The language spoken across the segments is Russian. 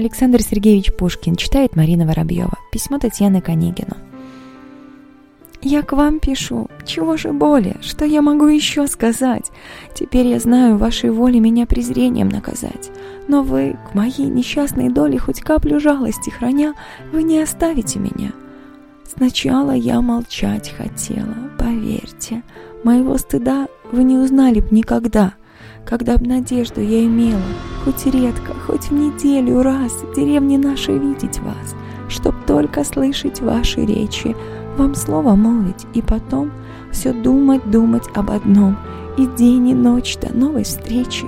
Александр Сергеевич Пушкин читает Марина Воробьева. Письмо Татьяны Конегину. Я к вам пишу. Чего же более? Что я могу еще сказать? Теперь я знаю, вашей воле меня презрением наказать. Но вы, к моей несчастной доле, хоть каплю жалости храня, вы не оставите меня. Сначала я молчать хотела, поверьте. Моего стыда вы не узнали б никогда. Когда б надежду я имела, хоть редко, хоть в неделю раз в деревне нашей видеть вас, чтоб только слышать ваши речи, вам слово молвить и потом все думать, думать об одном, и день, и ночь до новой встречи.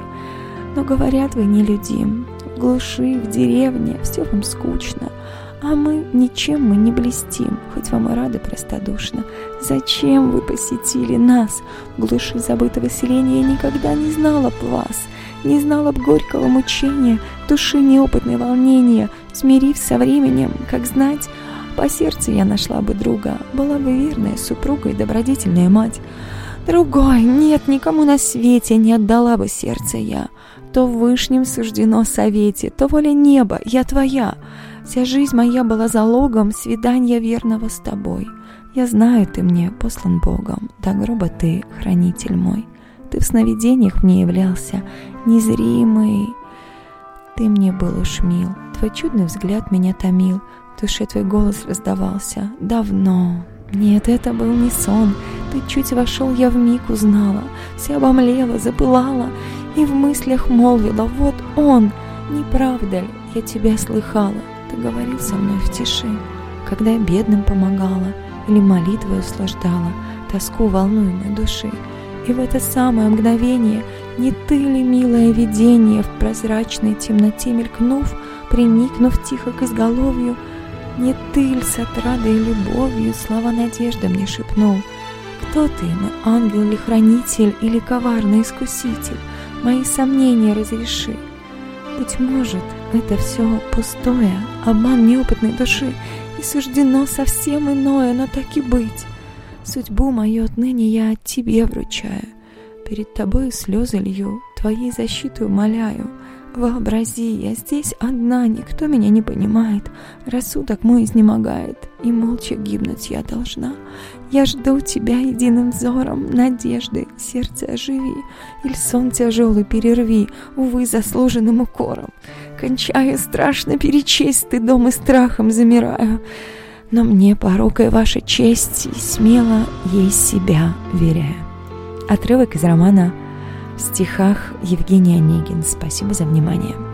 Но говорят вы нелюдим, в глуши, в деревне, все вам скучно, а мы ничем мы не блестим, хоть вам и рады простодушно. Зачем вы посетили нас? Глуши забытого селения я никогда не знала б вас, не знала б горького мучения, души неопытной волнения, смирив со временем, как знать, по сердцу я нашла бы друга, была бы верная супруга и добродетельная мать. Другой, нет, никому на свете не отдала бы сердце я. То в вышнем суждено совете, то воля неба, я твоя. Вся жизнь моя была залогом свидания верного с тобой. Я знаю, ты мне послан Богом, до гроба ты хранитель мой. Ты в сновидениях мне являлся, незримый. Ты мне был уж мил, твой чудный взгляд меня томил, в душе твой голос раздавался давно. Нет, это был не сон. Ты чуть вошел, я в миг узнала, вся обомлела, запылала и в мыслях молвила: вот он. Не правда ли? Я тебя слыхала. Ты говорил со мной в тиши, когда я бедным помогала или молитвой услаждала тоску волнуемой души. И в это самое мгновение не ты ли, милое видение, в прозрачной темноте мелькнув, приникнув тихо к изголовью, не ты ль с отрадой и любовью слова надежды мне шепнул? Кто ты, мой ангел или хранитель, или коварный искуситель? Мои сомнения разреши. Быть может, это все пустое, обман неопытной души, и суждено совсем иное, но так и быть. Судьбу мою отныне я тебе вручаю. Перед тобой слезы лью, твоей защиту умоляю — Вообрази, я здесь одна, никто меня не понимает, рассудок мой изнемогает, и молча гибнуть я должна. Я жду тебя единым взором, надежды, сердце оживи, или сон тяжелый перерви, увы, заслуженным укором. Кончаю страшно перечесть, стыдом и страхом замираю, но мне порокая ваша честь, и смело ей себя веряю. Отрывок из романа в стихах Евгений Онегин. Спасибо за внимание.